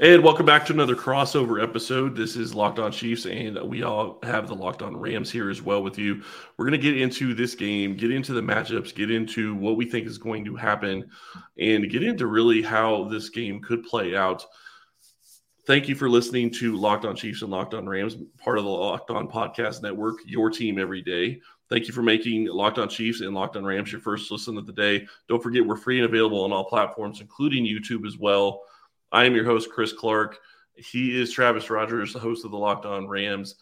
And welcome back to another crossover episode. This is Locked On Chiefs, and we all have the Locked On Rams here as well with you. We're going to get into this game, get into the matchups, get into what we think is going to happen, and get into really how this game could play out. Thank you for listening to Locked On Chiefs and Locked On Rams, part of the Locked On Podcast Network, your team every day. Thank you for making Locked On Chiefs and Locked On Rams your first listen of the day. Don't forget, we're free and available on all platforms, including YouTube as well. I am your host, Chris Clark. He is Travis Rogers, the host of the Locked On Rams.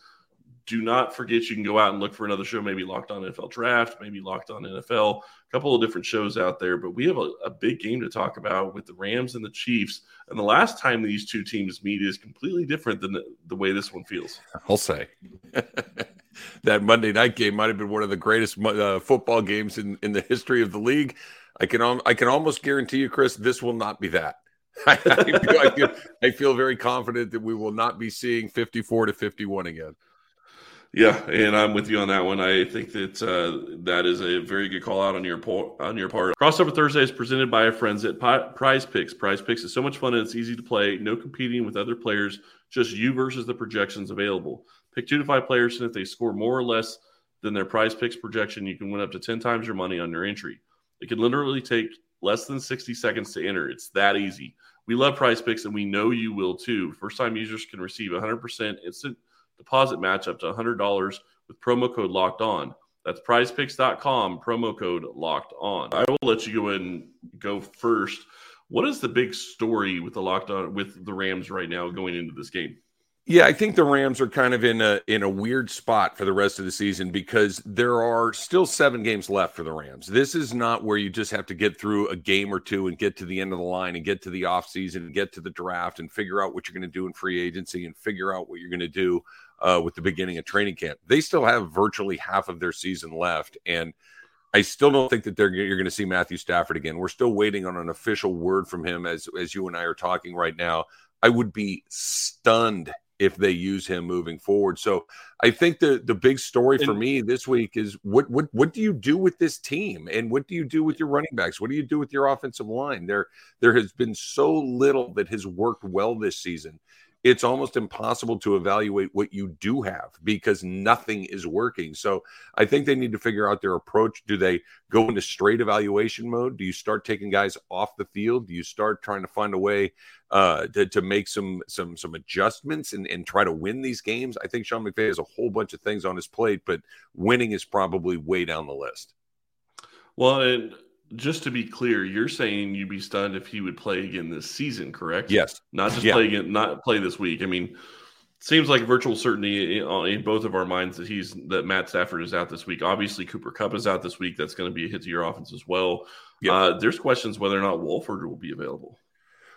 Do not forget you can go out and look for another show, maybe Locked On NFL Draft, maybe Locked On NFL, a couple of different shows out there. But we have a, a big game to talk about with the Rams and the Chiefs. And the last time these two teams meet is completely different than the, the way this one feels. I'll say that Monday night game might have been one of the greatest uh, football games in, in the history of the league. I can I can almost guarantee you, Chris, this will not be that. I, feel, I, feel, I feel very confident that we will not be seeing 54 to 51 again. Yeah, and I'm with you on that one. I think that uh, that is a very good call out on your po- on your part. Crossover Thursday is presented by our friends at Prize Picks. Prize Picks is so much fun and it's easy to play. No competing with other players, just you versus the projections available. Pick two to five players, and if they score more or less than their Prize Picks projection, you can win up to ten times your money on your entry. It can literally take less than 60 seconds to enter. It's that easy. We love prize picks and we know you will too. First time users can receive 100% instant deposit match up to $100 with promo code locked on. That's prizepicks.com, promo code locked on. I will let you go and go first. What is the big story with the locked on with the Rams right now going into this game? Yeah, I think the Rams are kind of in a in a weird spot for the rest of the season because there are still 7 games left for the Rams. This is not where you just have to get through a game or two and get to the end of the line and get to the offseason and get to the draft and figure out what you're going to do in free agency and figure out what you're going to do uh, with the beginning of training camp. They still have virtually half of their season left and I still don't think that they're you're going to see Matthew Stafford again. We're still waiting on an official word from him as as you and I are talking right now. I would be stunned if they use him moving forward. So I think the the big story for me this week is what what what do you do with this team and what do you do with your running backs? What do you do with your offensive line? There there has been so little that has worked well this season it's almost impossible to evaluate what you do have because nothing is working. So I think they need to figure out their approach. Do they go into straight evaluation mode? Do you start taking guys off the field? Do you start trying to find a way uh, to, to make some some some adjustments and, and try to win these games? I think Sean McVay has a whole bunch of things on his plate, but winning is probably way down the list. Well, and just to be clear, you're saying you'd be stunned if he would play again this season, correct? Yes. Not just yeah. play again, not play this week. I mean, seems like virtual certainty in, in, both of our minds that he's that Matt Stafford is out this week. Obviously, Cooper Kupp is out this week. That's going to be a hit to your offense as well. Yep. Uh, there's questions whether or not Wolford will be available.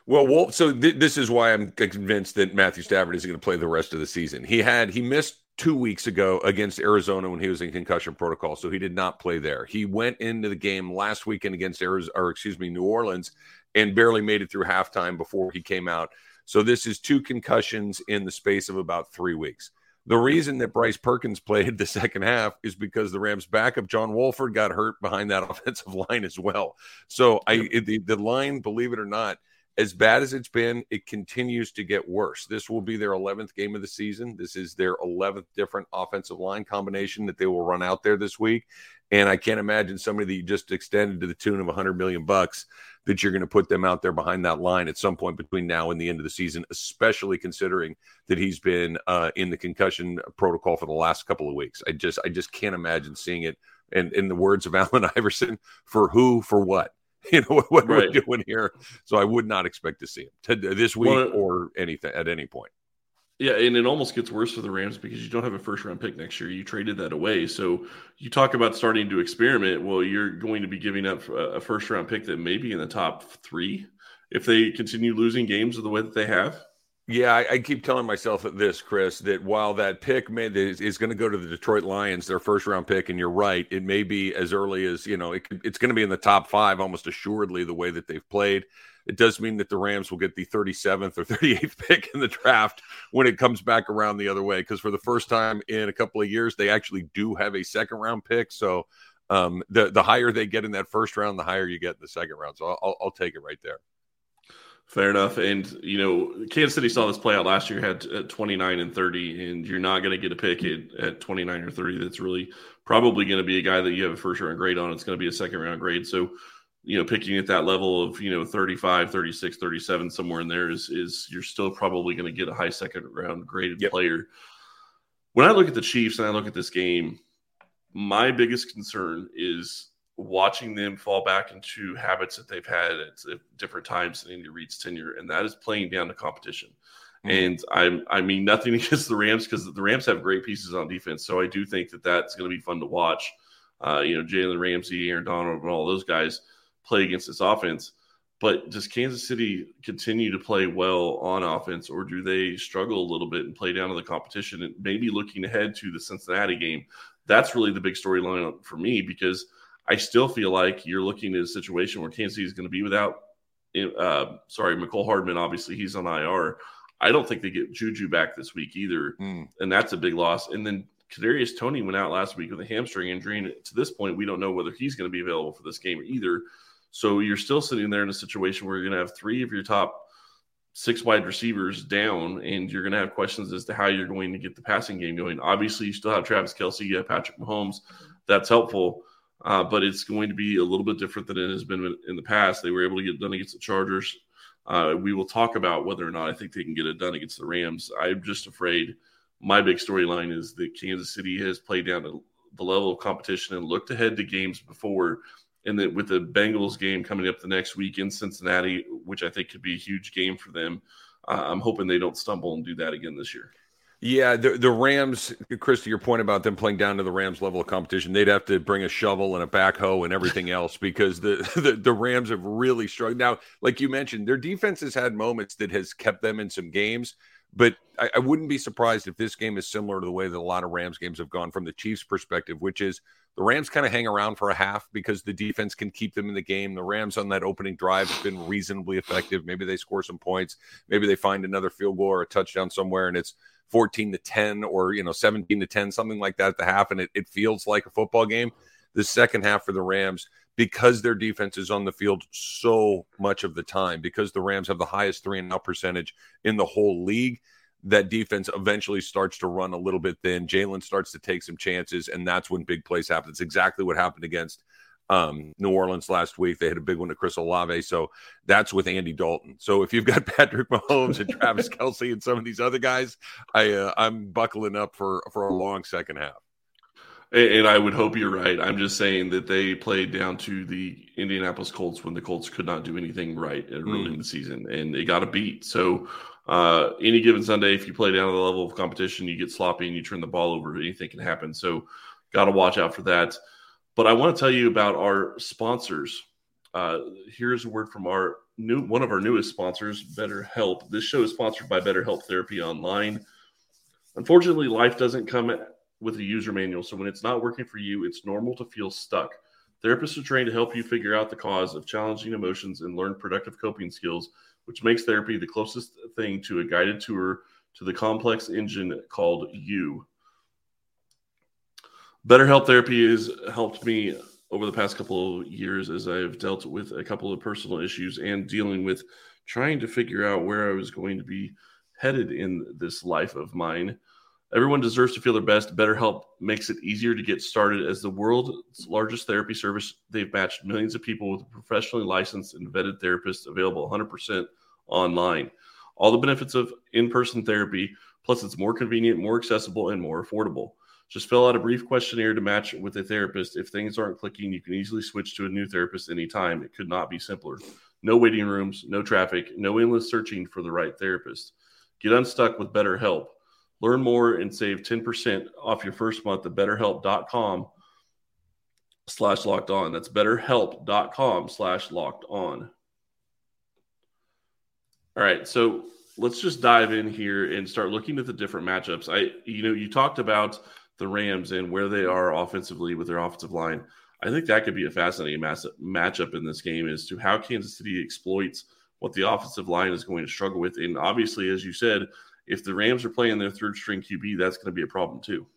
Well, Wolf. So th- this is why I'm convinced that Matthew Stafford isn't going to play the rest of the season. He had he missed two weeks ago against Arizona when he was in concussion protocol, so he did not play there. He went into the game last weekend against Arizona, or excuse me, New Orleans, and barely made it through halftime before he came out. So this is two concussions in the space of about three weeks. The reason that Bryce Perkins played the second half is because the Rams' backup John Wolford got hurt behind that offensive line as well. So I the, the line, believe it or not, as bad as it's been, it continues to get worse. This will be their 11th game of the season. This is their 11th different offensive line combination that they will run out there this week. And I can't imagine somebody that you just extended to the tune of 100 million bucks that you're going to put them out there behind that line at some point between now and the end of the season, especially considering that he's been uh, in the concussion protocol for the last couple of weeks. I just, I just can't imagine seeing it. And in the words of Allen Iverson, for who, for what? you know what, right. we're doing here. So I would not expect to see him this week well, or anything at any point. Yeah, and it almost gets worse for the Rams because you don't have a first round pick next year. You traded that away. So you talk about starting to experiment. Well, you're going to be giving up a first round pick that may be in the top three if they continue losing games the way that they have. Yeah, I, I, keep telling myself this, Chris, that while that pick may, is, is going to go to the Detroit Lions, their first round pick, and you're right, it may be as early as you know, it, it's going to be in the top five almost assuredly the way that they've played. It does mean that the Rams will get the 37th or 38th pick in the draft when it comes back around the other way, because for the first time in a couple of years, they actually do have a second round pick. So um, the the higher they get in that first round, the higher you get in the second round. So I'll, I'll take it right there. Fair enough. And, you know, Kansas City saw this play out last year, had uh, 29 and 30, and you're not going to get a pick at, at 29 or 30 that's really probably going to be a guy that you have a first round grade on. It's going to be a second round grade. So, you know, picking at that level of, you know, 35, 36, 37, somewhere in there is, is you're still probably going to get a high second round graded yep. player. When I look at the Chiefs and I look at this game, my biggest concern is watching them fall back into habits that they've had at, different times in Andy Reid's tenure, and that is playing down the competition. Mm-hmm. And I, I mean nothing against the Rams because the Rams have great pieces on defense, so I do think that that's going to be fun to watch. Uh, you know, Jalen Ramsey, Aaron Donald, and all those guys play against this offense. But does Kansas City continue to play well on offense, or do they struggle a little bit and play down to the competition? And maybe looking ahead to the Cincinnati game, that's really the big storyline for me because – I still feel like you're looking at a situation where Kansas City is going to be without, uh, sorry, Mecole Hardman. Obviously, he's on IR. I don't think they get Juju back this week either, mm. and that's a big loss. And then Kadarius Toney went out last week with a hamstring injury, and to this point, we don't know whether he's going to be available for this game either. So you're still sitting there in a situation where you're going to have three of your top six wide receivers down, and you're going to have questions as to how you're going to get the passing game going. Obviously, you still have Travis Kelce, you have Patrick Mahomes. That's helpful uh, but it's going to be a little bit different than it has been in the past. They were able to get done against the Chargers. Uh, we will talk about whether or not I think they can get it done against the Rams. I'm just afraid. My big storyline is that Kansas City has played down to the level of competition and looked ahead to games before. And that with the Bengals game coming up the next week in Cincinnati, which I think could be a huge game for them, uh, I'm hoping they don't stumble and do that again this year. Yeah, the the Rams, Chris, to your point about them playing down to the Rams level of competition, they'd have to bring a shovel and a backhoe and everything else because the, the, the Rams have really struggled. Now, like you mentioned, their defense has had moments that has kept them in some games, but I, I wouldn't be surprised if this game is similar to the way that a lot of Rams games have gone from the Chiefs' perspective, which is the Rams kind of hang around for a half because the defense can keep them in the game. The Rams on that opening drive have been reasonably effective. Maybe they score some points, maybe they find another field goal or a touchdown somewhere, and it's 14 to 10 or you know 17 to 10 something like that at the half and it, it feels like a football game. The second half for the rams because their defense is on the field so much of the time because the rams have the highest three and out percentage in the whole league that defense eventually starts to run a little bit thin. Jalen starts to take some chances and that's when big plays happen. It's exactly what happened against um, New Orleans last week. They had a big one to Chris Olave. So that's with Andy Dalton. So if you've got Patrick Mahomes and Travis Kelce and some of these other guys, I uh, I'm buckling up for for a long second half. And I would hope you're right. I'm just saying that they played down to the Indianapolis Colts when the Colts could not do anything right early mm. in the season, and they got a beat. So uh, any given Sunday, if you play down to the level of competition, you get sloppy and you turn the ball over. Anything can happen. So got to watch out for that. But I want to tell you about our sponsors. Uh, here's a word from our new one of our newest sponsors, BetterHelp. This show is sponsored by BetterHelp Therapy Online. Unfortunately, life doesn't come with a user manual, so when it's not working for you, it's normal to feel stuck. Therapists are trained to help you figure out the cause of challenging emotions and learn productive coping skills, which makes therapy the closest thing to a guided tour to the complex engine called you. BetterHelp Therapy has helped me over the past couple of years as I've dealt with a couple of personal issues and dealing with trying to figure out where I was going to be headed in this life of mine. Everyone deserves to feel their best. BetterHelp makes it easier to get started as the world's largest therapy service. They've matched millions of people with professionally licensed and vetted therapists available 100% online. All the benefits of in person therapy, plus, it's more convenient, more accessible, and more affordable. Just fill out a brief questionnaire to match with a therapist. If things aren't clicking, you can easily switch to a new therapist anytime. It could not be simpler. No waiting rooms, no traffic, no endless searching for the right therapist. Get unstuck with BetterHelp. Learn more and save 10% off your first month at betterhelp.com slash locked on. That's betterhelp.com slash locked on. All right. So let's just dive in here and start looking at the different matchups. I, you know, you talked about the Rams and where they are offensively with their offensive line. I think that could be a fascinating mass- matchup in this game as to how Kansas City exploits what the offensive line is going to struggle with. And obviously, as you said, if the Rams are playing their third string QB, that's going to be a problem too.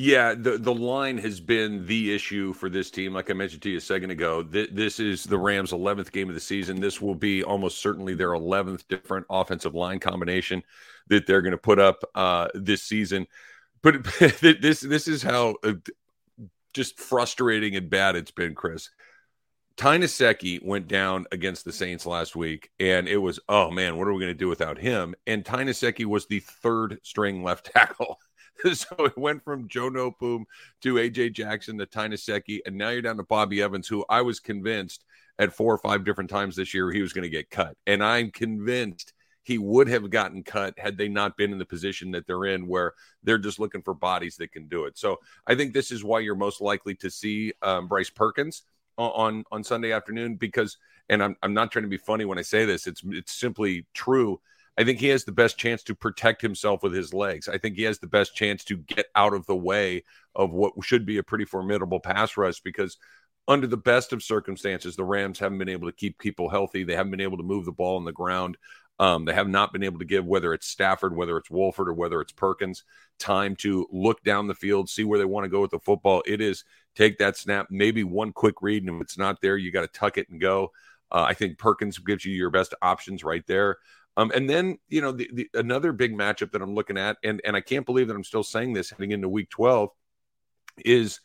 Yeah, the the line has been the issue for this team. Like I mentioned to you a second ago, th- this is the Rams' 11th game of the season. This will be almost certainly their 11th different offensive line combination that they're going to put up uh, this season. But this this is how uh, just frustrating and bad it's been, Chris. Ty went down against the Saints last week, and it was, oh man, what are we going to do without him? And Ty was the third string left tackle. so it went from Joe Noteboom to AJ Jackson to Ty and now you're down to Bobby Evans, who I was convinced at four or five different times this year he was going to get cut. And I'm convinced he would have gotten cut had they not been in the position that they're in where they're just looking for bodies that can do it. So I think this is why you're most likely to see um, Bryce Perkins on on Sunday afternoon because and I'm I'm not trying to be funny when I say this it's it's simply true I think he has the best chance to protect himself with his legs. I think he has the best chance to get out of the way of what should be a pretty formidable pass rush because under the best of circumstances, the Rams haven't been able to keep people healthy. They haven't been able to move the ball on the ground. Um, they have not been able to give whether it's Stafford, whether it's Wolford, or whether it's Perkins time to look down the field, see where they want to go with the football. It is take that snap, maybe one quick read, and if it's not there, you got to tuck it and go. Uh, I think Perkins gives you your best options right there. Um, and then you know the, the, another big matchup that I'm looking at, and and I can't believe that I'm still saying this heading into Week 12, is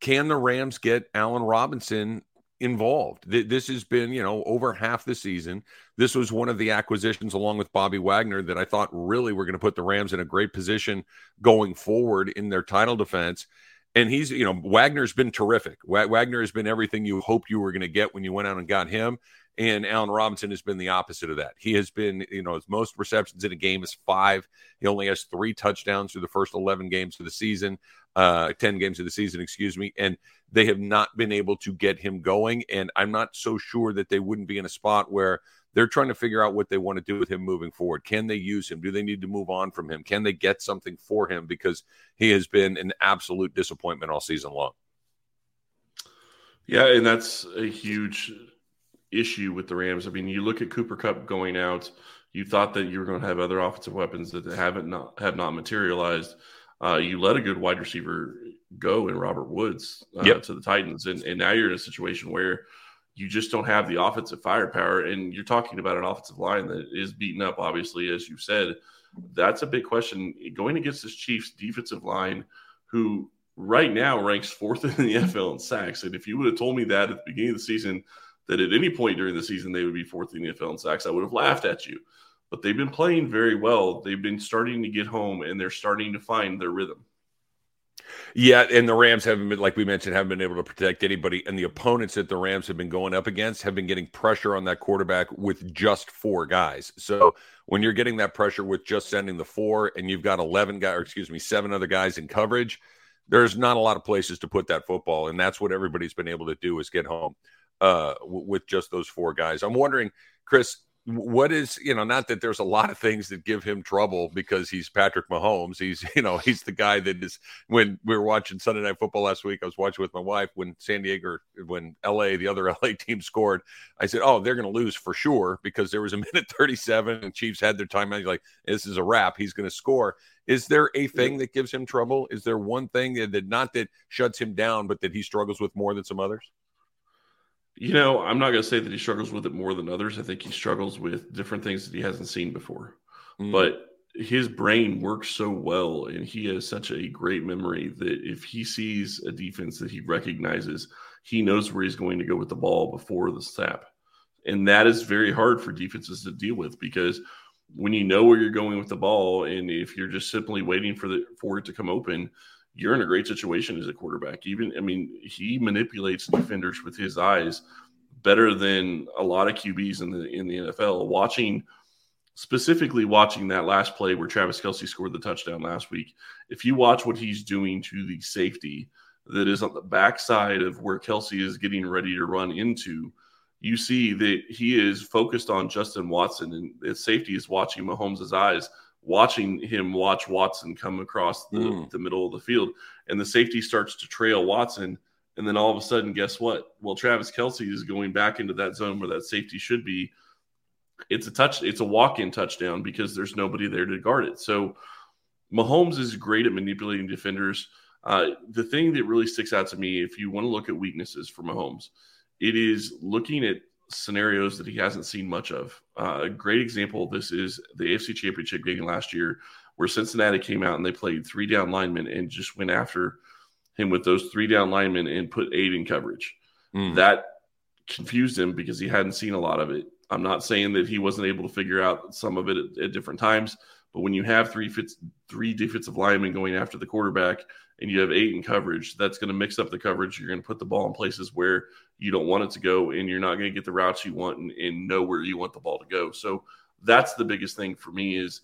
can the Rams get Allen Robinson involved? This has been you know over half the season. This was one of the acquisitions along with Bobby Wagner that I thought really were going to put the Rams in a great position going forward in their title defense. And he's, you know, Wagner's been terrific. Wagner has been everything you hoped you were going to get when you went out and got him. And Allen Robinson has been the opposite of that. He has been, you know, his most receptions in a game is five. He only has three touchdowns through the first 11 games of the season, uh, 10 games of the season, excuse me. And they have not been able to get him going. And I'm not so sure that they wouldn't be in a spot where they're trying to figure out what they want to do with him moving forward. Can they use him? Do they need to move on from him? Can they get something for him? Because he has been an absolute disappointment all season long. Yeah, and that's a huge issue with the Rams. I mean, you look at Cooper Kupp going out. You thought that you were going to have other offensive weapons that haven't not have not materialized. Uh, you let a good wide receiver go in Robert Woods uh, yep. to the Titans, and, and now you're in a situation where you just don't have the offensive firepower. And you're talking about an offensive line that is beaten up, obviously, as you said. That's a big question going against this Chiefs defensive line, who right now ranks fourth in the NFL in sacks. And if you would have told me that at the beginning of the season, that at any point during the season they would be fourth in the NFL in sacks, I would have laughed at you. But they've been playing very well. They've been starting to get home and they're starting to find their rhythm. Yeah, and the Rams haven't been, like we mentioned, haven't been able to protect anybody. And the opponents that the Rams have been going up against have been getting pressure on that quarterback with just four guys. So when you're getting that pressure with just sending the four and you've got 11 guys, or excuse me, seven other guys in coverage, there's not a lot of places to put that football. And that's what everybody's been able to do is get home uh, w- with just those four guys. I'm wondering, Chris, what is you know not that there's a lot of things that give him trouble because he's Patrick Mahomes. He's you know he's the guy that is when we were watching Sunday Night Football last week. I was watching with my wife when San Diego when L.A. the other L.A. team scored. I said, oh, they're going to lose for sure because there was a minute 37 and Chiefs had their time. He's like, this is a wrap. He's going to score. Is there a thing that gives him trouble? Is there one thing that, that not that shuts him down, but that he struggles with more than some others? You know, I'm not going to say that he struggles with it more than others. I think he struggles with different things that he hasn't seen before. Mm. But his brain works so well and he has such a great memory that if he sees a defense that he recognizes, he knows where he's going to go with the ball before the snap. And that is very hard for defenses to deal with because when you know where you're going with the ball and if you're just simply waiting for the for it to come open, you're in a great situation as a quarterback. Even, I mean, he manipulates defenders with his eyes better than a lot of QBs in the in the NFL. Watching specifically watching that last play where Travis Kelce scored the touchdown last week, if you watch what he's doing to the safety that is on the backside of where Kelce is getting ready to run into, you see that he is focused on Justin Watson and his safety is watching Mahomes' eyes watching him watch Watson come across the, mm. the middle of the field, and the safety starts to trail Watson. And then all of a sudden, guess what? Well, Travis Kelce is going back into that zone where that safety should be. It's a touch, it's a walk-in touchdown because there's nobody there to guard it. So Mahomes is great at manipulating defenders. Uh, the thing that really sticks out to me, if you want to look at weaknesses for Mahomes, it is looking at scenarios that he hasn't seen much of. Uh, a great example of this is the AFC Championship game last year, where Cincinnati came out and they played three down linemen and just went after him with those three down linemen and put eight in coverage. Mm. That confused him because he hadn't seen a lot of it. I'm not saying that he wasn't able to figure out some of it at, at different times, but when you have three fits, three defensive linemen going after the quarterback and you have eight in coverage, that's going to mix up the coverage. You're going to put the ball in places where you don't want it to go, and you're not going to get the routes you want and, and know where you want the ball to go. So that's the biggest thing for me is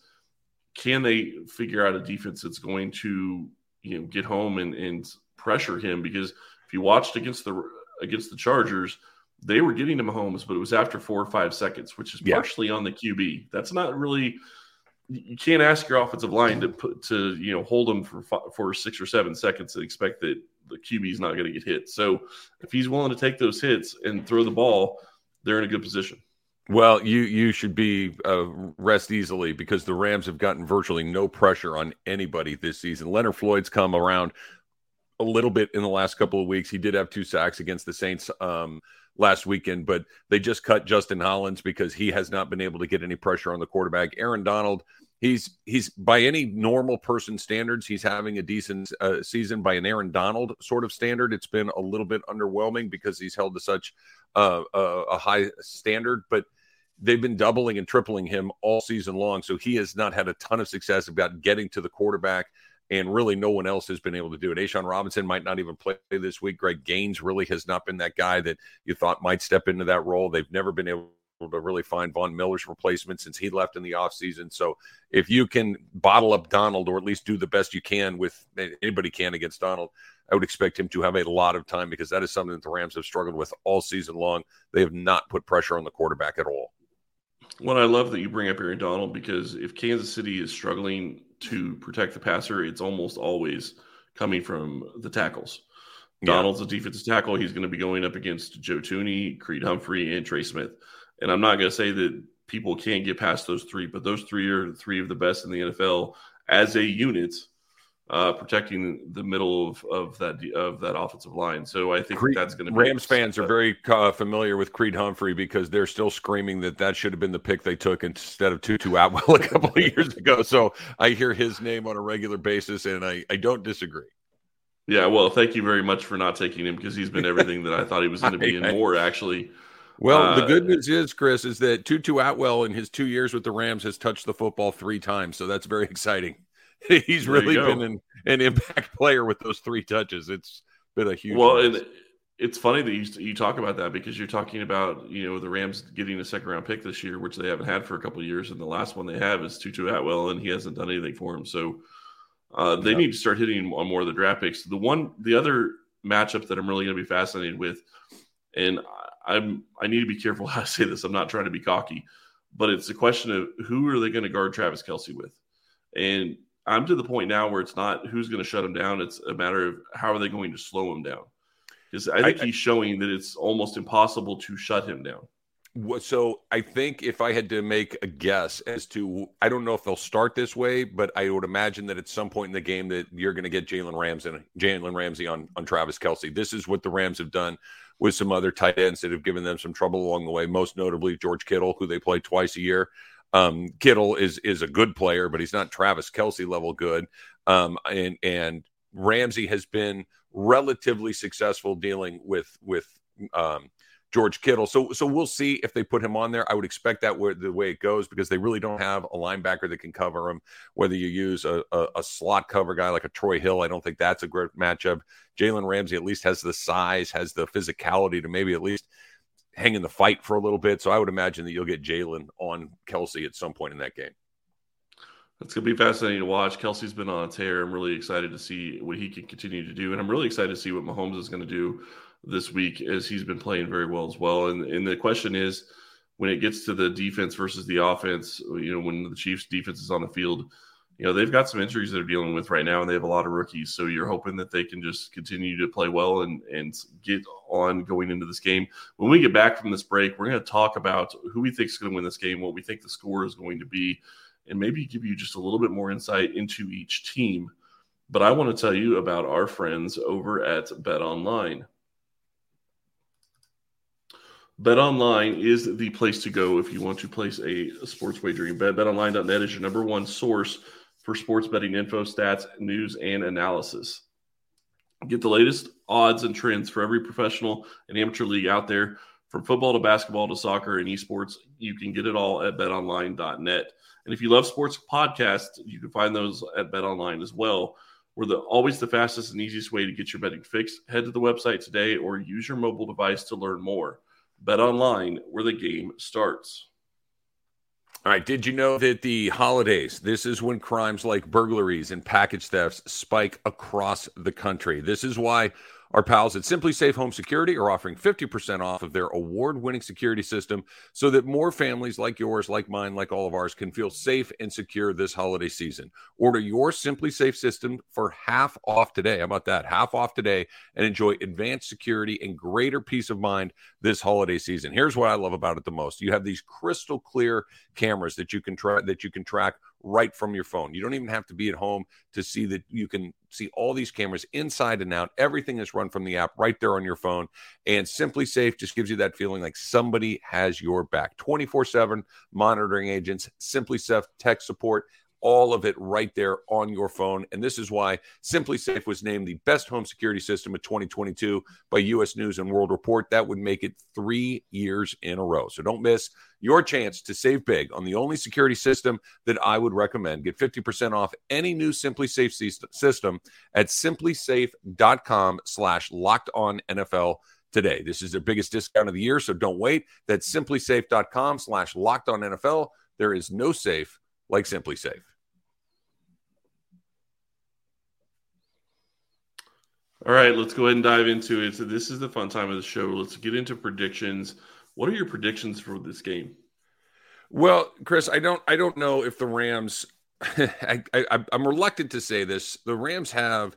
can they figure out a defense that's going to you know get home and, and pressure him? Because if you watched against the against the Chargers, they were getting to Mahomes, but it was after four or five seconds, which is yeah. partially on the QB. That's not really you can't ask your offensive line to put to you know hold them for for six or seven seconds and expect that the QB is not going to get hit. So if he's willing to take those hits and throw the ball, they're in a good position. Well, you you should be uh, rest easily because the Rams have gotten virtually no pressure on anybody this season. Leonard Floyd's come around a little bit in the last couple of weeks. He did have two sacks against the Saints um, last weekend, but they just cut Justin Hollins because he has not been able to get any pressure on the quarterback. Aaron Donald, he's he's by any normal person standards, he's having a decent uh, season. By an Aaron Donald sort of standard, it's been a little bit underwhelming because he's held to such uh, a, a high standard, but. They've been doubling and tripling him all season long, so he has not had a ton of success about getting to the quarterback and really no one else has been able to do it. A'Shawn Robinson might not even play this week. Greg Gaines really has not been that guy that you thought might step into that role. They've never been able to really find Von Miller's replacement since he left in the offseason. So if you can bottle up Donald or at least do the best you can with anybody can against Donald, I would expect him to have a lot of time because that is something that the Rams have struggled with all season long. They have not put pressure on the quarterback at all. Well, I love that you bring up Aaron Donald because if Kansas City is struggling to protect the passer, it's almost always coming from the tackles. Yeah. Donald's a defensive tackle. He's going to be going up against Joe Thuney, Creed Humphrey, and Trey Smith. And I'm not going to say that people can't get past those three, but those three are three of the best in the NFL as a unit uh, protecting the middle of, of that of that offensive line. So I think Creed, that's going to be Rams fans are very uh, familiar with Creed Humphrey because they're still screaming that that should have been the pick they took instead of Tutu Atwell a couple of years ago. So I hear his name on a regular basis, and I, I don't disagree. Yeah, well, thank you very much for not taking him because he's been everything that I thought he was going to be and more. Actually, well, uh, the good news is, Chris, is that Tutu Atwell in his two years with the Rams has touched the football three times, so that's very exciting. he's really been an, an impact player with those three touches. It's been a huge. Well, and it's funny that you, you talk about that because you're talking about you know the Rams getting a second round pick this year, which they haven't had for a couple of years, and the last one they have is Tutu Atwell, and he hasn't done anything for him. So uh, they yeah. need to start hitting on more of the draft picks. The one, the other matchup that I'm really going to be fascinated with, and I'm I need to be careful how I say this. I'm not trying to be cocky, but it's a question of who are they going to guard Travis Kelce with, and I'm to the point now where it's not who's going to shut him down. It's a matter of how are they going to slow him down. Because I think I, he's showing that it's almost impossible to shut him down. So I think if I had to make a guess as to, I don't know if they'll start this way, but I would imagine that at some point in the game that you're going to get Jalen Ramsey, Jalen Ramsey on on Travis Kelce. This is what the Rams have done with some other tight ends that have given them some trouble along the way. Most notably George Kittle, who they play twice a year. Um, Kittle is is a good player, but he's not Travis Kelce level good. Um, and and Ramsey has been relatively successful dealing with with um, George Kittle. So so we'll see if they put him on there. I would expect that where the way it goes because they really don't have a linebacker that can cover him. Whether you use a, a, a slot cover guy like a Troy Hill, I don't think that's a great matchup. Jalen Ramsey at least has the size, has the physicality to maybe at least hang in the fight for a little bit. So I would imagine that you'll get Jalen on Kelce at some point in that game. That's going to be fascinating to watch. Kelce's been on a tear. I'm really excited to see what he can continue to do. And I'm really excited to see what Mahomes is going to do this week as he's been playing very well as well. And, and the question is when it gets to the defense versus the offense, you know, when the Chiefs defense is on the field, you know they've got some injuries they're dealing with right now, and they have a lot of rookies. So you're hoping that they can just continue to play well and and get on going into this game. When we get back from this break, we're going to talk about who we think is going to win this game, what we think the score is going to be, and maybe give you just a little bit more insight into each team. But I want to tell you about our friends over at Bet Online. Bet Online is the place to go if you want to place a, sports wagering bet. BetOnline.net is your number one source for sports betting info, stats, news, and analysis. Get the latest odds and trends for every professional and amateur league out there, from football to basketball to soccer and esports. You can get it all at betonline.net. And if you love sports podcasts, you can find those at BetOnline as well. We're the always the fastest and easiest way to get your betting fix. Head to the website today or use your mobile device to learn more. Bet online where the game starts. All right. Did you know that the holidays, this is when crimes like burglaries and package thefts spike across the country? This is why our pals at SimpliSafe Home Security are offering 50% off of their award winning security system so that more families like yours, like mine, like all of ours can feel safe and secure this holiday season. Order your SimpliSafe system for half off today. How about that? Half off today and enjoy advanced security and greater peace of mind this holiday season. Here's what I love about it the most. You have these crystal clear cameras that you can try that you can track right from your phone. You don't even have to be at home to see that you can see all these cameras inside and out. Everything is run from the app right there on your phone. And SimpliSafe just gives you that feeling like somebody has your back. 24 7 monitoring agents, SimpliSafe tech support all of it right there on your phone. And this is why SimpliSafe was named the best home security system of 2022 by US News and World Report. That would make it three years in a row. So don't miss your chance to save big on the only security system that I would recommend. Get 50% off any new SimpliSafe system at simplisafe.com slash locked on NFL today. This is their biggest discount of the year, so don't wait. That's simplisafe.com slash locked on NFL. There is no safe like SimpliSafe. All right, let's go ahead and dive into it. So this is the fun time of the show. Let's get into predictions. What are your predictions for this game? Well, Chris, I don't I don't know if the Rams I, I I'm reluctant to say this. The Rams have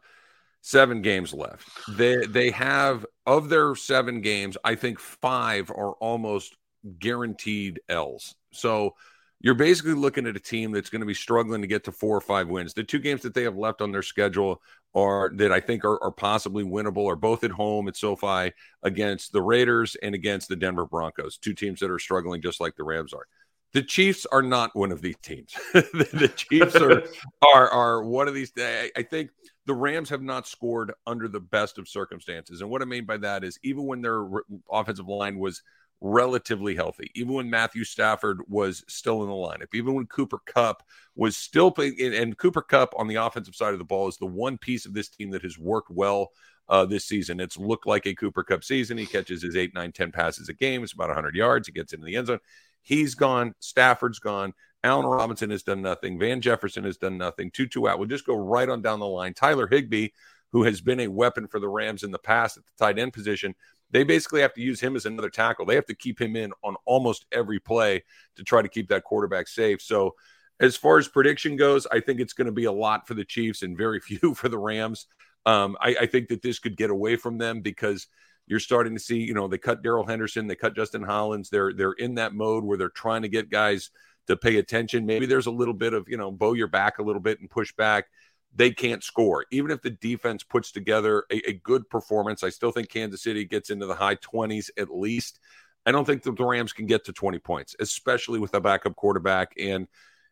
seven games left. They they have of their seven games, I think five are almost guaranteed L's. So you're basically looking at a team that's going to be struggling to get to four or five wins. The two games that they have left on their schedule are that I think are, are possibly winnable are both at home at SoFi against the Raiders and against the Denver Broncos, two teams that are struggling just like the Rams are. The Chiefs are not one of these teams. the, the, Chiefs are, are are one of these. I, I think the Rams have not scored under the best of circumstances, and what I mean by that is even when their offensive line was relatively healthy, even when Matthew Stafford was still in the lineup, even when Cooper Kupp was still playing. And Cooper Kupp on the offensive side of the ball is the one piece of this team that has worked well uh, this season. It's looked like a Cooper Kupp season. He catches his eight, nine, 10 passes a game. It's about 100 yards. He gets into the end zone. He's gone. Stafford's gone. Allen Robinson has done nothing. Van Jefferson has done nothing. Tutu out. We'll just go right on down the line. Tyler Higbee, who has been a weapon for the Rams in the past at the tight end position, they basically have to use him as another tackle. They have to keep him in on almost every play to try to keep that quarterback safe. So, as far as prediction goes, I think it's going to be a lot for the Chiefs and very few for the Rams. Um, I, I, think that this could get away from them because you're starting to see, you know, they cut Darrell Henderson, they cut Justin Hollins. They're they're in that mode where they're trying to get guys to pay attention. Maybe there's a little bit of, you know, bow your back a little bit and push back they can't score. Even if the defense puts together a, a, good performance, I still think Kansas City gets into the high 20s at least. I don't think the Rams can get to 20 points, especially with a backup quarterback and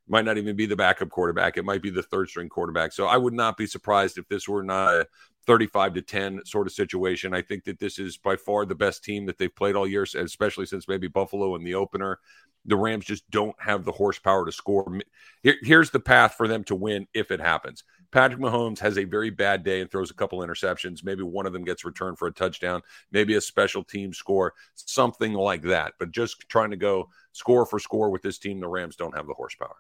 might not even be the backup quarterback. It might be the third string quarterback. So I would not be surprised if this were not a 35 to 10 sort of situation. I think that this is by far the best team that they've played all year, especially since maybe Buffalo in the opener. The Rams just don't have the horsepower to score. Here, here's the path for them to win if it happens. Patrick Mahomes has a very bad day and throws a couple interceptions. Maybe one of them gets returned for a touchdown, maybe a special team score, something like that. But just trying to go score for score with this team, the Rams don't have the horsepower.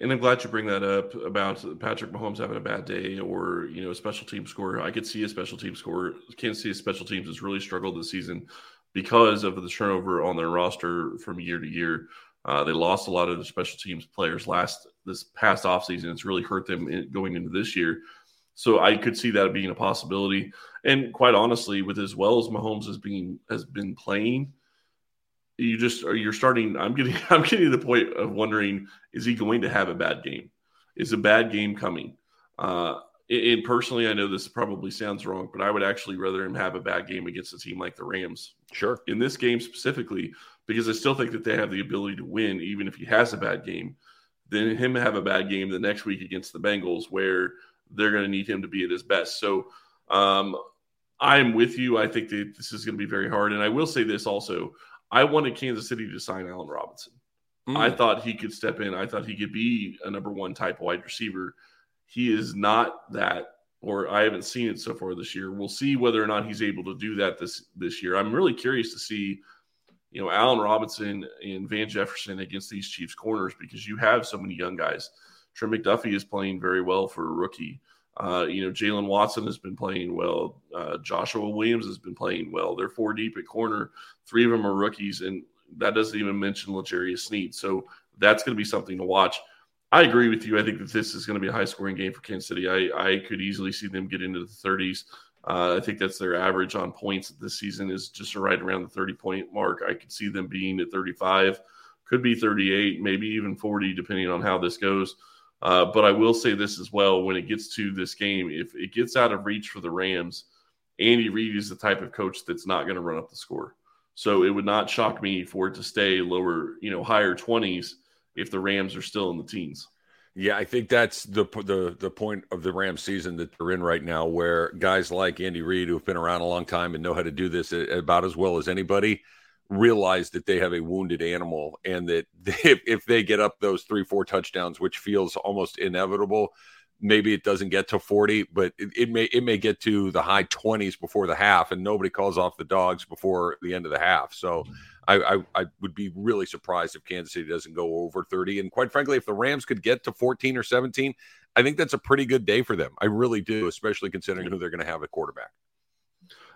And I'm glad you bring that up about Patrick Mahomes having a bad day or, you know, a special team score. I could see a special team score. Kansas City special teams has really struggled this season because of the turnover on their roster from year to year. Uh, they lost a lot of the special teams players last this past offseason. It's really hurt them in, going into this year. So I could see that being a possibility. And quite honestly, with as well as Mahomes has been has been playing, you just are you're starting. I'm getting I'm getting to the point of wondering: is he going to have a bad game? Is a bad game coming? Uh, and personally, I know this probably sounds wrong, but I would actually rather him have a bad game against a team like the Rams. Sure. In this game specifically, because I still think that they have the ability to win, even if he has a bad game, Then him have a bad game the next week against the Bengals, where they're going to need him to be at his best. So um, I'm with you. I think that this is going to be very hard. And I will say this also I wanted Kansas City to sign Allen Robinson. Mm. I thought he could step in, I thought he could be a number one type wide receiver. He is not that, or I haven't seen it so far this year. We'll see whether or not he's able to do that this this year. I'm really curious to see, you know, Allen Robinson and Van Jefferson against these Chiefs corners because you have so many young guys. Trent McDuffie is playing very well for a rookie. Uh, you know, Jaylen Watson has been playing well. Uh, Joshua Williams has been playing well. They're four deep at corner. Three of them are rookies, and that doesn't even mention L'Jarius Sneed. So that's going to be something to watch. I agree with you. I think that this is going to be a high scoring game for Kansas City. I, I could easily see them get into the 30s. Uh, I think that's their average on points this season is just right around the 30 point mark. I could see them being at 35, could be 38, maybe even 40, depending on how this goes. Uh, but I will say this as well when it gets to this game, if it gets out of reach for the Rams, Andy Reid is the type of coach that's not going to run up the score. So it would not shock me for it to stay lower, you know, higher 20s if the Rams are still in the teens. Yeah, I think that's the the the point of the Rams season that they're in right now, where guys like Andy Reid, who've been around a long time and know how to do this about as well as anybody, realize that they have a wounded animal, and that if, if they get up those three four touchdowns, which feels almost inevitable, maybe it doesn't get to 40 but it, it, may it may get to the high 20s before the half and nobody calls off the dogs before the end of the half. So I, I, I would be really surprised if kansas city doesn't go over 30 and quite frankly if the rams could get to 14 or 17 i think that's a pretty good day for them. I really do especially considering who they're going to have at quarterback.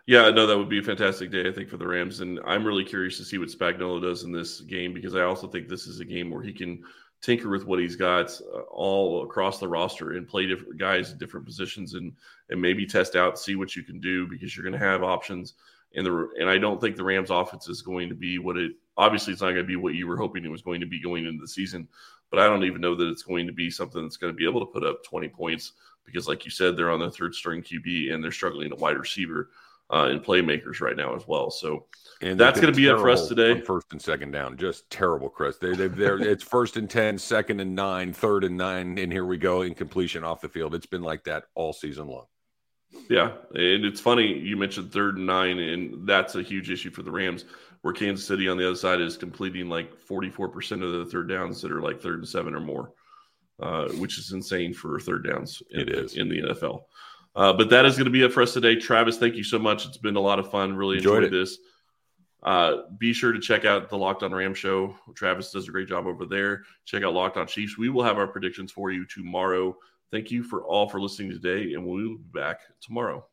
Yeah, no, that would be a fantastic day, I think, for the Rams. And I'm really curious to see what Spagnuolo does in this game because I also think this is a game where he can tinker with what he's got uh, all across the roster and play different guys in different positions and and maybe test out see what you can do because you're going to have options and the and I don't think the Rams offense is going to be what it obviously it's not going to be what you were hoping it was going to be going into the season but I don't even know that it's going to be something that's going to be able to put up 20 points because like you said they're on their third string QB and they're struggling at wide receiver uh, and playmakers right now as well. So and that's going to be it for us today. First and second down, just terrible, Chris. They they they're it's first and 10, second and nine, third and nine, and here we go incompletion off the field. It's been like that all season long. Yeah, and it's funny you mentioned third and nine, and that's a huge issue for the Rams. Where Kansas City on the other side is completing like forty four percent of the third downs that are like third and seven or more, uh, which is insane for third downs. In, it is in the NFL. Uh, but that is going to be it for us today. Travis, thank you so much. It's been a lot of fun. Really enjoyed, enjoyed this. Uh, be sure to check out the Locked On Ram show. Travis does a great job over there. Check out Locked On Chiefs. We will have our predictions for you tomorrow. Thank you for all for listening today, and we'll be back tomorrow.